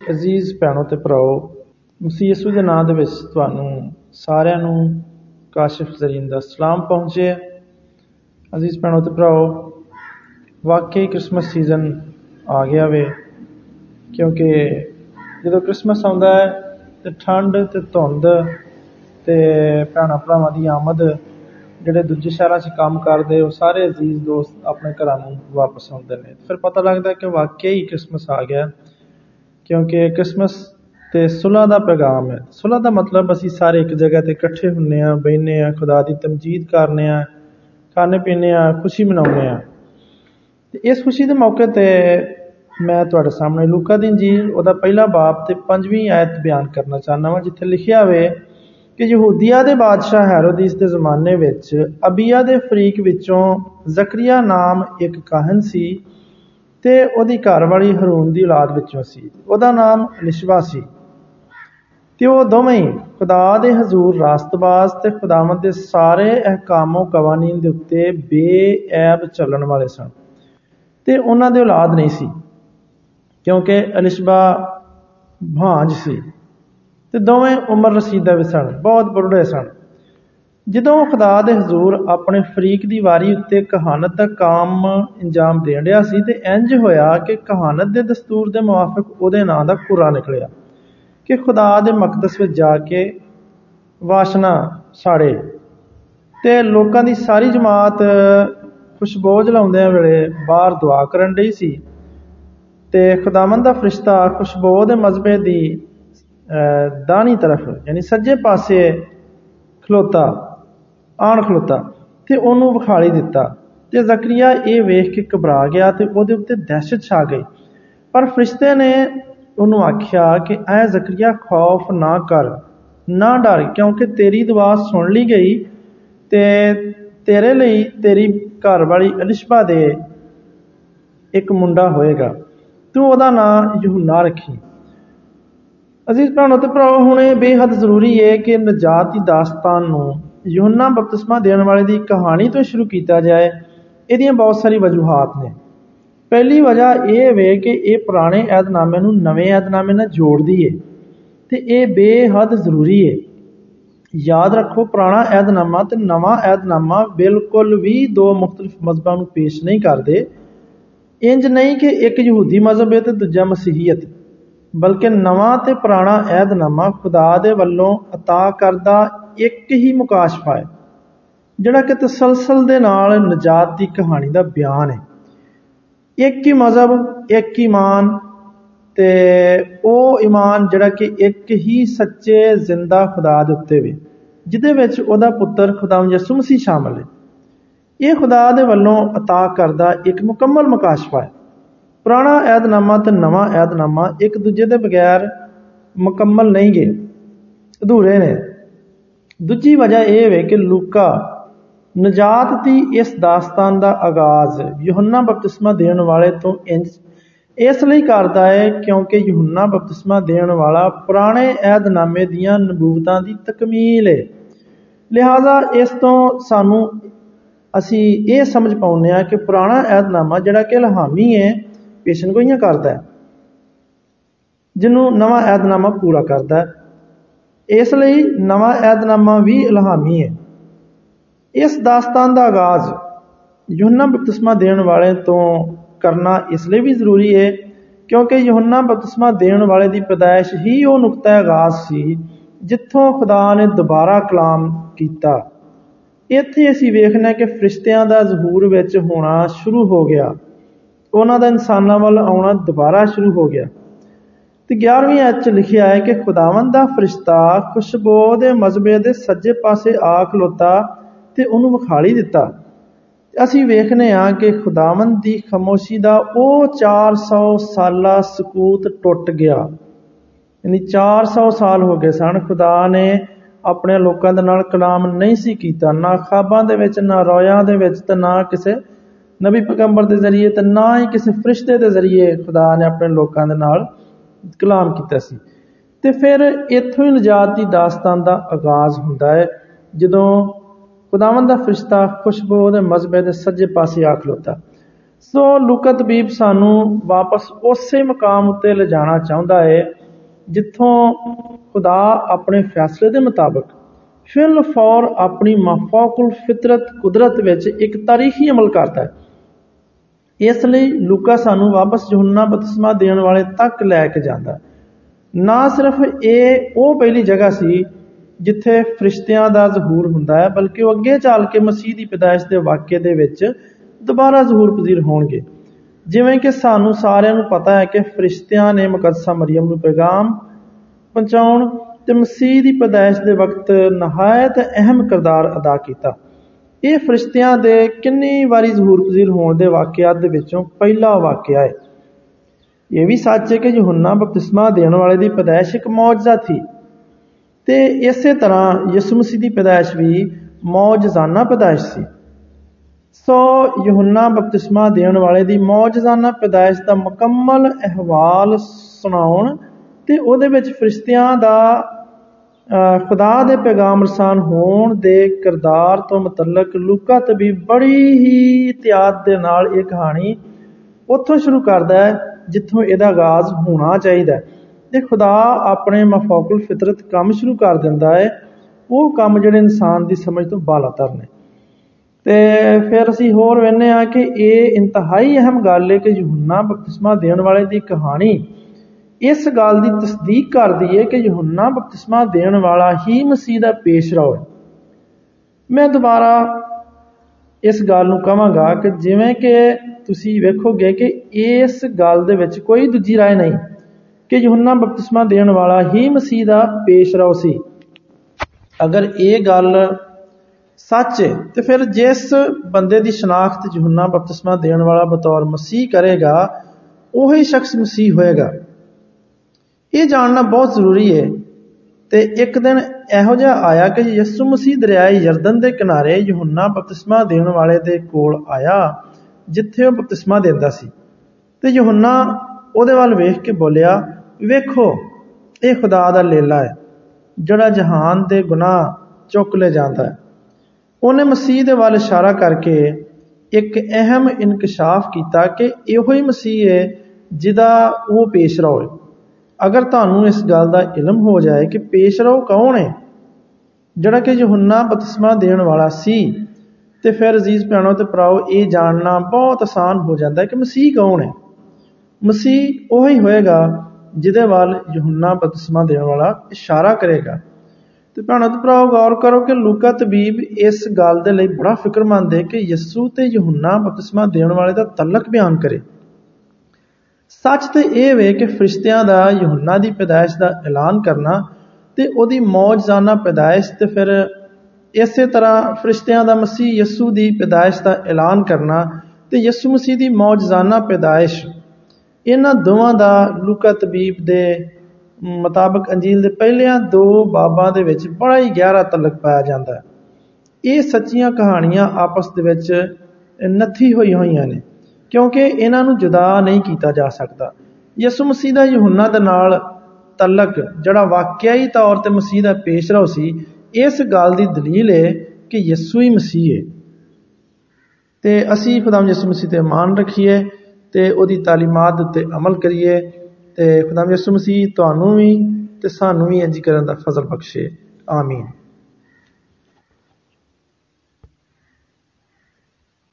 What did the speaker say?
ਅਜ਼ੀਜ਼ ਭੈਣੋ ਤੇ ਭਰਾਓ, ਮਸੀਹ ਯਿਸੂ ਦੇ ਨਾਮ ਦੇ ਵਿੱਚ ਤੁਹਾਨੂੰ ਸਾਰਿਆਂ ਨੂੰ ਕਾਸ਼ਿਫ ਜ਼ਰੀਨ ਦਾ ਸਲਾਮ ਪਹੁੰਚੇ। ਅਜ਼ੀਜ਼ ਭੈਣੋ ਤੇ ਭਰਾਓ, ਵਾਕਈ ਕ੍ਰਿਸਮਸ ਸੀਜ਼ਨ ਆ ਗਿਆ ਵੇ, ਕਿਉਂਕਿ ਜਦੋਂ ਕ੍ਰਿਸਮਸ ਆਉਂਦਾ ਹੈ, ਤੇ ਠੰਡ ਤੇ ਧੁੰਦ ਤੇ ਭੈਣਾਂ ਭਰਾਵਾਂ ਦੀ ਆਮਦ, ਜਿਹੜੇ ਦੂਜੇ ਸ਼ਹਿਰਾਂ 'ਚ ਕੰਮ ਕਰਦੇ, ਉਹ ਸਾਰੇ ਅਜ਼ੀਜ਼ ਦੋਸਤ ਆਪਣੇ ਘਰਾਂ ਨੂੰ ਵਾਪਸ ਆਉਂਦੇ ਨੇ। ਫਿਰ ਪਤਾ ਲੱਗਦਾ ਕਿ ਵਾਕਈ ਕ੍ਰਿਸਮਸ ਆ ਗਿਆ। ਕਿਉਂਕਿ ਕ੍ਰਿਸਮਸ ਤੇ ਸੁਲਾ ਦਾ ਪੈਗਾਮ ਹੈ। ਸੁਲਾ ਦਾ ਮਤਲਬ ਅਸੀਂ ਸਾਰੇ ਇੱਕ ਜਗ੍ਹਾ ਤੇ ਇਕੱਠੇ ਹੁੰਨੇ ਆ ਬੈਠਨੇ ਆ ਖੁਦਾ ਦੀ ਤਮਜੀਦ ਕਰਨੇ ਆ ਖਾਣੇ ਪੀਣੇ ਆ ਖੁਸ਼ੀ ਮਨਾਉਂਦੇ ਆ ਤੇ ਇਸ ਖੁਸ਼ੀ ਦੇ ਮੌਕੇ ਤੇ ਮੈਂ ਤੁਹਾਡੇ ਸਾਹਮਣੇ ਲੂਕਾ ਦੀ ਇੰਜੀਲ, ਉਹਦਾ ਪਹਿਲਾ ਬਾਬ ਤੇ ਪੰਜਵੀਂ ਆਇਤ ਬਿਆਨ ਕਰਨਾ ਚਾਹਨਾ ਵਾਂ, ਜਿੱਥੇ ਲਿਖਿਆ ਹੋਵੇ ਕਿ ਯਹੂਦੀਆ ਦੇ ਬਾਦਸ਼ਾਹ ਹੈਰੋਦੀਸ ਦੇ ਜ਼ਮਾਨੇ ਵਿੱਚ ਅਬੀਆ ਦੇ ਫਰੀਕ ਵਿੱਚੋਂ ਜ਼ਕਰੀਆ ਨਾਮ ਇੱਕ ਕਾਹਨ ਸੀ। ਤੇ ਉਹਦੀ ਘਰਵਾਲੀ ਹਰੂਨ ਦੀ ਔਲਾਦ ਵਿੱਚੋਂ ਸੀ। ਉਹਦਾ ਨਾਮ ਲਿਸ਼ਵਾ ਸੀ। ਤੇ ਉਹ ਦੋਵੇਂ ਖੁਦਾ ਦੇ ਹਜ਼ੂਰ ਰਾਸਤਬਾਜ਼ ਤੇ ਖੁਦਾਵੰਦ ਦੇ ਸਾਰੇ ਅਹਿਕਾਮੋ ਕਵਾਨੀਨ ਦੇ ਉੱਤੇ ਬੇਅਬ ਚੱਲਣ ਵਾਲੇ ਸਨ। ਤੇ ਉਹਨਾਂ ਦੇ ਔਲਾਦ ਨਹੀਂ ਸੀ, ਕਿਉਂਕਿ ਅਲਿਸ਼ਬਾ ਭਾਂਜ ਸੀ। ਤੇ ਦੋਵੇਂ ਉਮਰ ਰਸੀਦਾ ਵਿੱਚ ਸਨ, ਬਹੁਤ ਬੁੱਢੇ ਸਨ। ਜਦੋਂ ਖੁਦਾ ਦੇ ਹਜ਼ੂਰ ਆਪਣੇ ਫਰੀਕ ਦੀ ਵਾਰੀ ਉੱਤੇ ਕਹਾਨਤ ਦਾ ਕੰਮ ਇੰਜਾਮ ਦੇਣ ਰਿਹਾ ਸੀ ਤੇ ਇੰਜ ਹੋਇਆ ਕਿ ਕਹਾਨਤ ਦੇ ਦਸਤੂਰ ਦੇ ਮੁਆਫਕ ਉਹਦੇ ਨਾਂ ਦਾ ਕੁਰਾ ਨਿਕਲਿਆ ਕਿ ਖੁਦਾ ਦੇ ਮਕਦਸ ਵਿੱਚ ਜਾ ਕੇ ਵਾਸ਼ਨਾ ਸਾੜੇ ਤੇ ਲੋਕਾਂ ਦੀ ਸਾਰੀ ਜਮਾਤ ਖੁਸ਼ਬੂ ਜਲਾਉਂਦੇ ਵੇਲੇ ਬਾਹਰ ਦੁਆ ਕਰਨ ਲਈ ਸੀ ਤੇ ਖੁਦਾਵੰਦ ਦਾ ਫਰਿਸ਼ਤਾ ਖੁਸ਼ਬੂ ਦੇ ਮਜ਼ਬੇ ਦੀ ਦਾਣੀ ਤਰਫ, ਯਾਨੀ ਸੱਜੇ ਪਾਸੇ ਖਲੋਤਾ। ਆਣ ਖਲੋਤਾ ਤੇ ਉਹਨੂੰ ਵਿਖਾਲੀ ਦਿੱਤਾ ਤੇ ਜ਼ਕਰੀਆ ਇਹ ਵੇਖ ਕੇ ਘਬਰਾ ਗਿਆ ਤੇ ਉਹਦੇ ਉੱਤੇ ਦਹਿਸ਼ਤ ਛਾ ਗਈ। ਪਰ ਫਰਿਸ਼ਤੇ ਨੇ ਉਹਨੂੰ ਆਖਿਆ ਕਿ ਐ ਜ਼ਕਰੀਆ ਖੌਫ ਨਾ ਕਰ, ਨਾ ਡਰ, ਕਿਉਂਕਿ ਤੇਰੀ ਦੁਆ ਸੁਣ ਲਈ ਗਈ ਤੇ ਤੇਰੇ ਲਈ ਤੇਰੀ ਘਰ ਵਾਲੀ ਅਲਿਸ਼ਬਾ ਦੇ ਇੱਕ ਮੁੰਡਾ ਹੋਏਗਾ। ਤੂੰ ਉਹਦਾ ਨਾਂ ਯਹੂਨਾ ਰੱਖੀ। ਅਜ਼ੀਜ਼ ਭਰਾਣੋ ਤੇ ਭਰਾਓ ਹੁਣ ਇਹ ਬੇਹੱਦ ਜ਼ਰੂਰੀ ਹੈ ਕਿ ਨਜਾਤ ਦੀ ਦਾਸਤਾਨ ਨੂੰ ਯੋਹਨਾ ਬਪਤਿਸਮਾ ਦੇਣ ਵਾਲੇ ਦੀ ਕਹਾਣੀ ਤੋਂ ਸ਼ੁਰੂ ਕੀਤਾ ਜਾਏ ਇਹਦੀਆਂ ਬਹੁਤ ਸਾਰੀ ਵਜੂਹਾਤ ਨੇ ਪਹਿਲੀ ਵਜ੍ਹਾ ਇਹ ਵੇ ਕਿ ਇਹ ਪੁਰਾਣੇ ਏਧਨਾਮੇ ਨੂੰ ਨਵੇਂ ਏਧਨਾਮੇ ਨਾਲ ਜੋੜਦੀ ਏ ਤੇ ਇਹ ਬੇਹੱਦ ਜ਼ਰੂਰੀ ਏ ਯਾਦ ਰੱਖੋ ਪੁਰਾਣਾ ਏਧਨਾਮਾ ਤੇ ਨਵਾਂ ਏਧਨਾਮਾ ਬਿਲਕੁਲ ਵੀ ਦੋ ਮੁxtਲਫ ਮਜ਼ਹਬਾਂ ਨੂੰ ਪੇਸ਼ ਨਹੀਂ ਕਰਦੇ ਇੰਜ ਨਹੀਂ ਕਿ ਇੱਕ ਯਹੂਦੀ ਮਜ਼ਹਬ ਹੈ ਤੇ ਦੂਜਾ ਮਸੀਹੀਅਤ ਬਲਕਿ ਨਵਾਂ ਤੇ ਪੁਰਾਣਾ ਏਧਨਾਮਾ ਖੁਦਾ ਦੇ ਵੱਲੋਂ عطا ਕਰਦਾ ਇੱਕ ਹੀ ਮੁਕਾਸ਼ਫਾ ਹੈ ਜਿਹੜਾ ਕਿ ਤਸਲਸਲ ਦੇ ਨਾਲ ਨਜਾਤ ਦੀ ਕਹਾਣੀ ਦਾ ਬਿਆਨ ਹੈ ਇੱਕ ਹੀ ਮਜ਼ਹਬ ਇੱਕ ਇਮਾਨ ਤੇ ਉਹ ਇਮਾਨ ਜਿਹੜਾ ਕਿ ਇੱਕ ਹੀ ਸੱਚੇ ਜ਼ਿੰਦਾ ਖੁਦਾ ਦੇ ਉੱਤੇ ਵੇ ਜਿਹਦੇ ਵਿੱਚ ਉਹਦਾ ਪੁੱਤਰ ਖੁਦਾਵੰਦ ਯਿਸੂ ਮਸੀਹ ਸ਼ਾਮਲ ਹੈ ਇਹ ਖੁਦਾ ਦੇ ਵੱਲੋਂ عطا ਕਰਦਾ ਇੱਕ ਮੁਕੰਮਲ ਮੁਕਾਸ਼ਫਾ ਹੈ ਪੁਰਾਣਾ ਏਧਨਾਮਾ ਤੇ ਨਵਾਂ ਏਧਨਾਮਾ ਇੱਕ ਦੂਜੇ ਦੇ ਬਗੈਰ ਮੁਕੰਮਲ ਨਹੀਂ ਗਏ ਅਧੂਰੇ ਨੇ ਦੂਜੀ ਵਜ੍ਹਾ ਇਹ ਹੈ ਕਿ ਲੂਕਾ ਨਜਾਤ ਦੀ ਇਸ ਦਾਸਤਾਨ ਦਾ ਆਗਾਜ਼ ਯਹੋਨਾ ਬਪਤਿਸਮਾ ਦੇਣ ਵਾਲੇ ਤੋਂ ਇੰਜ ਇਸ ਲਈ ਕਰਦਾ ਹੈ ਕਿਉਂਕਿ ਯਹੋਨਾ ਬਪਤਿਸਮਾ ਦੇਣ ਵਾਲਾ ਪੁਰਾਣੇ ਏਧਨਾਮੇ ਦੀਆਂ ਨਬੂਵਤਾਂ ਦੀ ਤਕਮੀਲ ਹੈ ਲਿਹਾਜ਼ਾ ਇਸ ਤੋਂ ਸਾਨੂੰ ਅਸੀਂ ਇਹ ਸਮਝ ਪਾਉਂਦੇ ਆ ਕਿ ਪੁਰਾਣਾ ਏਧਨਾਮਾ ਜਿਹੜਾ ਕਿ ਇਲਹਾਮੀ ਹੈ ਪੇਸ਼ਨਗੋਈਆਂ ਕਰਦਾ ਹੈ, ਜਿਹਨੂੰ ਨਵਾਂ ਏਧਨਾਮਾ ਪੂਰਾ ਕਰਦਾ ਹੈ। ਇਸ ਲਈ ਨਵਾਂ ਏਧਨਾਮਾ ਵੀ ਇਲਹਾਮੀ ਹੈ। ਇਸ ਦਾਸਤਾਨ ਦਾ ਆਗਾਜ਼ ਯੋਹਨਾ ਬਪਤਿਸਮਾ ਦੇਣ ਵਾਲੇ ਤੋਂ ਕਰਨਾ ਇਸ ਲਈ ਵੀ ਜ਼ਰੂਰੀ ਹੈ, ਕਿਉਂਕਿ ਯੋਹਨਾ ਬਪਤਿਸਮਾ ਦੇਣ ਵਾਲੇ ਦੀ ਪਦਾਇਸ਼ ਹੀ ਉਹ ਨੁਕਤਾ ਆਗਾਜ਼ ਸੀ, ਜਿੱਥੋਂ ਖੁਦਾ ਨੇ ਦੁਬਾਰਾ ਕਲਾਮ ਕੀਤਾ। ਇੱਥੇ ਅਸੀਂ ਵੇਖਣਾ ਕਿ ਫਰਿਸ਼ਤਿਆਂ ਦਾ ਜ਼ਹੂਰ ਵਿੱਚ ਹੋਣਾ ਸ਼ੁਰੂ ਹੋ ਗਿਆ। ਉਹਨਾਂ ਦਾ ਇਨਸਾਨਾਂ ਵੱਲ ਆਉਣਾ ਦੁਬਾਰਾ ਸ਼ੁਰੂ ਹੋ ਗਿਆ। ਤੇ 11ਵੀਂ ਆਇਤ 'ਚ ਲਿਖਿਆ ਹੈ ਕਿ ਖੁਦਾਵੰਦ ਦਾ ਫਰਿਸ਼ਤਾ ਖੁਸ਼ਬੂ ਦੇ ਮਜ਼ਬੇ ਦੇ ਸੱਜੇ ਪਾਸੇ ਆ ਖਲੋਤਾ ਤੇ ਉਹਨੂੰ ਵਿਖਾਲੀ ਦਿੱਤਾ। ਅਸੀਂ ਵੇਖਨੇ ਆ ਕਿ ਖੁਦਾਵੰਦ ਦੀ ਖਮੋਸ਼ੀ ਦਾ ਉਹ 400 ਸਾਲਾ ਸਕੂਤ ਟੁੱਟ ਗਿਆ। ਯਾਨੀ 400 ਸਾਲ ਹੋ ਗਏ ਸਨ, ਖੁਦਾ ਨੇ ਆਪਣੇ ਲੋਕਾਂ ਦੇ ਨਾਲ ਕਲਾਮ ਨਹੀਂ ਸੀ ਕੀਤਾ, ਨਾ ਖਾਬਾਂ ਦੇ ਵਿੱਚ, ਨਾ ਰੋਇਆਂ ਦੇ ਵਿੱਚ ਤੇ ਨਾ ਕਿਸੇ ਨਬੀ ਪੈਗੰਬਰ ਦੇ ਜ਼ਰੀਏ ਤੇ ਨਾ ਹੀ ਕਿਸੇ ਫਰਿਸ਼ਤੇ ਦੇ ਜ਼ਰੀਏ ਖੁਦਾ ਨੇ ਆਪਣੇ ਲੋਕਾਂ ਦੇ ਨਾਲ ਕਲਾਮ ਕੀਤਾ ਸੀ। ਤੇ ਫਿਰ ਇੱਥੋਂ ਹੀ ਨਜਾਤ ਦੀ ਦਾਸਤਾਨ ਦਾ ਆਗਾਜ਼ ਹੁੰਦਾ ਹੈ। ਜਦੋਂ ਖੁਦਾਵੰਦ ਦਾ ਫਰਿਸ਼ਤਾ ਖੁਸ਼ਬੂ ਦੇ ਮਜ਼ਬੇ ਦੇ ਸੱਜੇ ਪਾਸੇ ਆ ਖਲੋਤਾ। ਸੋ ਲੂਕਾ ਤਬੀਬ ਸਾਨੂੰ ਵਾਪਸ ਉਸੇ ਮਕਾਮ ਉੱਤੇ ਲਿਜਾਣਾ ਚਾਹੁੰਦਾ ਹੈ, ਜਿੱਥੋਂ ਖੁਦਾ ਆਪਣੇ ਫੈਸਲੇ ਦੇ ਮੁਤਾਬਕ ਫਿਲ ਫੌਰ ਆਪਣੀ ਮਾਫਾਕੁਲ ਫਿਤਰਤ ਕੁਦਰਤ ਵਿੱਚ ਇੱਕ ਤਾਰੀਖੀ ਅਮਲ ਕਰਦਾ ਹੈ। ਇਸ ਲਈ ਲੂਕਾ ਸਾਨੂੰ ਵਾਪਸ ਯਹੋਨਾ ਬਪਤਿਸਮਾ ਦੇਣ ਵਾਲੇ ਤੱਕ ਲੈ ਕੇ ਜਾਂਦਾ। ਨਾ ਸਿਰਫ ਇਹ, ਉਹ ਪਹਿਲੀ ਜਗ੍ਹਾ ਸੀ ਜਿੱਥੇ ਫਰਿਸ਼ਤਿਆਂ ਦਾ ਜ਼ਹੂਰ ਹੁੰਦਾ ਹੈ, ਬਲਕਿ ਉਹ ਅੱਗੇ ਚੱਲ ਕੇ ਮਸੀਹ ਦੀ ਪੈਦਾਇਸ਼ ਦੇ ਵਾਕਿਏ ਦੇ ਵਿੱਚ ਦੁਬਾਰਾ ਜ਼ਹੂਰ ਪਜ਼ੀਰ ਹੋਣਗੇ। ਜਿਵੇਂ ਕਿ ਸਾਨੂੰ ਸਾਰਿਆਂ ਨੂੰ ਪਤਾ ਹੈ ਕਿ ਫਰਿਸ਼ਤਿਆਂ ਨੇ ਮੁਕੱਦਸਾ ਮਰੀਮ ਨੂੰ ਪੈਗਾਮ ਪਹੁੰਚਾਉਣ ਤੇ ਮਸੀਹ ਦੀ ਪੈਦਾਇਸ਼ ਦੇ ਵਕਤ ਨਹਾਇਤ ਅਹਿਮ ਕਿਰਦਾਰ ਅਦਾ ਕੀਤਾ। ਇਹ ਫਰਿਸ਼ਤਿਆਂ ਦੇ ਕਿੰਨੀ ਵਾਰੀ ਜ਼ਹੂਰ ਪਜ਼ੀਰ ਹੋਣ ਦੇ ਵਾਕਿਆਤ ਦੇ ਵਿੱਚੋਂ ਪਹਿਲਾ ਵਾਕਿਆ ਹੈ। ਇਹ ਵੀ ਸੱਚ ਹੈ ਕਿ ਯਹੋਨਾ ਬਪਤਿਸਮਾ ਦੇਣ ਵਾਲੇ ਦੀ ਪੈਦਾਇਸ਼ ਇੱਕ ਮੌਜਜ਼ਾ ਸੀ ਤੇ ਇਸੇ ਤਰ੍ਹਾਂ ਯਿਸੂ ਮਸੀਹ ਦੀ ਪੈਦਾਇਸ਼ ਵੀ ਮੌਜਜ਼ਾਨਾ ਪੈਦਾਇਸ਼ ਸੀ। ਸੋ ਯਹੋਨਾ ਬਪਤਿਸਮਾ ਦੇਣ ਵਾਲੇ ਦੀ ਮੌਜਜ਼ਾਨਾ ਪੈਦਾਇਸ਼ ਦਾ ਮੁਕੰਮਲ ਅਹਿਵਾਲ ਸੁਣਾਉਣ ਤੇ ਉਹਦੇ ਵਿੱਚ ਫਰਿਸ਼ਤਿਆਂ ਦਾ ਖੁਦਾ ਦੇ ਪੈਗਾਮ ਰਸਾਨ ਹੋਣ ਦੇ ਕਿਰਦਾਰ ਤੋਂ ਮੁਤਲਕ ਲੂਕਾ ਤਬੀ ਬੜੀ ਹੀ ਇਤਿਆਦ ਦੇ ਨਾਲ ਇਹ ਕਹਾਣੀ ਉੱਥੋਂ ਸ਼ੁਰੂ ਕਰਦਾ ਹੈ, ਜਿੱਥੋਂ ਇਹਦਾ ਆਗਾਜ਼ ਹੋਣਾ ਚਾਹੀਦਾ ਹੈ। ਤੇ ਖੁਦਾ ਆਪਣੇ ਮਫੌਕਲ ਫਿਤਰਤ ਕੰਮ ਸ਼ੁਰੂ ਕਰ ਦਿੰਦਾ ਹੈ। ਉਹ ਕੰਮ ਜਿਹੜੇ ਇਨਸਾਨ ਦੀ ਸਮਝ ਤੋਂ ਬਾਲਾਤਰ ਨੇ ਤੇ ਫਿਰ ਅਸੀਂ ਹੋਰ ਵੇਖਨੇ ਆ ਕਿ ਇਹ ਇੰਤਹਾਈ ਅਹਿਮ ਗੱਲ ਹੈ ਕਿ ਯਹੋਨਾ ਬਪਤਿਸਮਾ ਦੇਣ ਵਾਲੇ ਦੀ ਕਹਾਣੀ ਇਸ ਗੱਲ ਦੀ ਤਸਦੀਕ ਕਰਦੀ ਹੈ ਕਿ ਯਹੋਨਾ ਬਪਤਿਸਮਾ ਦੇਣ ਵਾਲਾ ਹੀ ਮਸੀਹ ਦਾ ਪੇਸ਼ਰਾਓ ਹੈ ਮੈਂ ਦੁਬਾਰਾ ਇਸ ਗੱਲ ਨੂੰ ਕਹਾਂਗਾ ਕਿ ਜਿਵੇਂ ਕਿ ਤੁਸੀਂ ਵੇਖੋਗੇ ਕਿ ਇਸ ਗੱਲ ਦੇ ਵਿੱਚ ਕੋਈ ਦੂਜੀ رائے ਨਹੀਂ ਕਿ ਯਹੋਨਾ ਬਪਤਿਸਮਾ ਦੇਣ ਵਾਲਾ ਹੀ ਮਸੀਹ ਦਾ ਪੇਸ਼ਰਾਓ ਸੀ ਅਗਰ ਇਹ ਗੱਲ ਸੱਚ ਹੈ ਤੇ ਫਿਰ ਜਿਸ ਬੰਦੇ ਦੀ ਸ਼ਨਾਖਤ ਯਹੋਨਾ ਬਪਤਿਸਮਾ ਦੇਣ ਵਾਲਾ ਬਤੌਰ ਮਸੀਹ ਕਰੇਗਾ ਉਹੀ ਸ਼ਖਸ ਮਸੀਹ ਹੋਏਗਾ ਇਹ ਜਾਣਨਾ ਬਹੁਤ ਜ਼ਰੂਰੀ ਹੈ। ਤੇ ਇੱਕ ਦਿਨ ਇਹੋ ਜਿਹਾ ਆਇਆ ਕਿ ਯਿਸੂ ਮਸੀਹ ਦਰਿਆਏ ਯਰਦਨ ਦੇ ਕਿਨਾਰੇ ਯਹੋਨਾ ਬਪਤਿਸਮਾ ਦੇਣ ਵਾਲੇ ਦੇ ਕੋਲ ਆਇਆ, ਜਿੱਥੇ ਉਹ ਬਪਤਿਸਮਾ ਦਿੰਦਾ ਸੀ। ਤੇ ਯਹੋਨਾ ਉਹਦੇ ਵੱਲ ਵੇਖ ਕੇ ਬੋਲਿਆ, ਵੇਖੋ, ਇਹ ਖੁਦਾ ਦਾ ਲੇਲਾ ਹੈ, ਜਿਹੜਾ ਜਹਾਨ ਦੇ ਗੁਨਾਹ ਚੁੱਕ ਲੈ ਜਾਂਦਾ ਹੈ। ਉਹਨੇ ਮਸੀਹ ਦੇ ਵੱਲ ਇਸ਼ਾਰਾ ਕਰਕੇ ਇੱਕ ਅਹਿਮ ਇਨਕਸ਼ਾਫ ਕੀਤਾ ਕਿ ਇਹੋ ਹੀ ਮਸੀਹ ਹੈ ਜਿਹਦਾ ਉਹ ਪੇਸ਼ਰਾ ਹੋਏ ਅਗਰ ਤੁਹਾਨੂੰ ਇਸ ਗੱਲ ਦਾ ਇਲਮ ਹੋ ਜਾਏ ਕਿ ਪੇਸ਼ਰੋ ਕੌਣ ਹੈ, ਜਿਹੜਾ ਕਿ ਯਹੋਨਾ ਬਪਤਿਸਮਾ ਦੇਣ ਵਾਲਾ ਸੀ, ਤੇ ਫਿਰ ਅਜ਼ੀਜ਼ ਭੈਣੋ ਤੇ ਭਰਾਓ, ਇਹ ਜਾਣਨਾ ਬਹੁਤ ਆਸਾਨ ਹੋ ਜਾਂਦਾ ਹੈ ਕਿ ਮਸੀਹ ਕੌਣ ਹੈ। ਮਸੀਹ ਉਹੀ ਹੋਏਗਾ ਜਿਹਦੇ ਵੱਲ ਯਹੋਨਾ ਬਪਤਿਸਮਾ ਦੇਣ ਵਾਲਾ ਇਸ਼ਾਰਾ ਕਰੇਗਾ। ਤੇ ਭੈਣੋ ਤੇ ਭਰਾਓ, ਗੌਰ ਕਰੋ ਕਿ ਲੂਕਾ ਤਬੀਬ ਇਸ ਗੱਲ ਦੇ ਲਈ ਬੜਾ ਫਿਕਰਮੰਦ ਹੈ ਕਿ ਯਿਸੂ ਤੇ ਯਹੋਨਾ ਬਪਤਿਸਮਾ ਦੇਣ ਵਾਲੇ ਦਾ ਤਲਕ ਬਿਆਨ ਕਰੇ। ਸੱਚ ਤੇ ਇਹ ਵੇ ਕਿ ਫਰਿਸ਼ਤਿਆਂ ਦਾ ਯਹੋਨਾ ਦੀ ਪੈਦਾਇਸ਼ ਦਾ ਐਲਾਨ ਕਰਨਾ ਤੇ ਉਹਦੀ ਮੌਜਜ਼ਾਨਾ ਪੈਦਾਇਸ਼ ਤੇ ਫਿਰ ਇਸੇ ਤਰ੍ਹਾਂ ਫਰਿਸ਼ਤਿਆਂ ਦਾ ਮਸੀਹ ਯਿਸੂ ਦੀ ਪੈਦਾਇਸ਼ ਦਾ ਐਲਾਨ ਕਰਨਾ ਤੇ ਯਿਸੂ ਮਸੀਹ ਦੀ ਮੌਜਜ਼ਾਨਾ ਪੈਦਾਇਸ਼। ਇਹਨਾਂ ਦੋਵਾਂ ਦਾ ਲੂਕਾ ਤਬੀਬ ਦੇ ਮੁਤਾਬਕ ਅੰਜੀਲ ਦੇ ਪਹਿਲਿਆਂ ਦੋ ਬਾਬਾਂ ਦੇ ਵਿੱਚ ਬੜਾ ਹੀ ਗਹਿਰਾ ਤਲਕ ਪਾਇਆ ਜਾਂਦਾ ਹੈ। ਇਹ ਸੱਚੀਆਂ ਕਹਾਣੀਆਂ ਆਪਸ ਦੇ ਵਿੱਚ ਨੱਥੀ ਹੋਈ ਹੋਈਆਂ ਨੇ। ਕਿਉਂਕਿ ਇਹਨਾਂ ਨੂੰ ਜੁਦਾ ਨਹੀਂ ਕੀਤਾ ਜਾ ਸਕਦਾ। ਯਿਸੂ ਮਸੀਹ ਦਾ ਯਹੋਨਾ ਦੇ ਨਾਲ ਤਲਕ ਜਿਹੜਾ ਵਾਕਿਆਈ ਤੌਰ ਤੇ ਮਸੀਹ ਦਾ ਪੇਸ਼ਰੋ ਸੀ, ਇਸ ਗੱਲ ਦੀ ਦਲੀਲ ਹੈ ਕਿ ਯਿਸੂ ਹੀ ਮਸੀਹ ਹੈ ਤੇ ਅਸੀਂ ਖੁਦਾਮ ਯਿਸੂ ਮਸੀਹ ਤੇ ਮਾਨ ਰੱਖੀਏ ਤੇ ਉਹਦੀ ਤਾਲੀਮਾਤ ਉੱਤੇ ਅਮਲ ਕਰੀਏ ਤੇ ਖੁਦਾਮ ਯਿਸੂ ਮਸੀਹ ਤੁਹਾਨੂੰ ਵੀ ਤੇ ਸਾਨੂੰ ਵੀ ਇੰਜ ਕਰਨ ਦਾ ਫਜ਼ਲ ਬਖਸ਼ੇ। ਆਮੀਨ।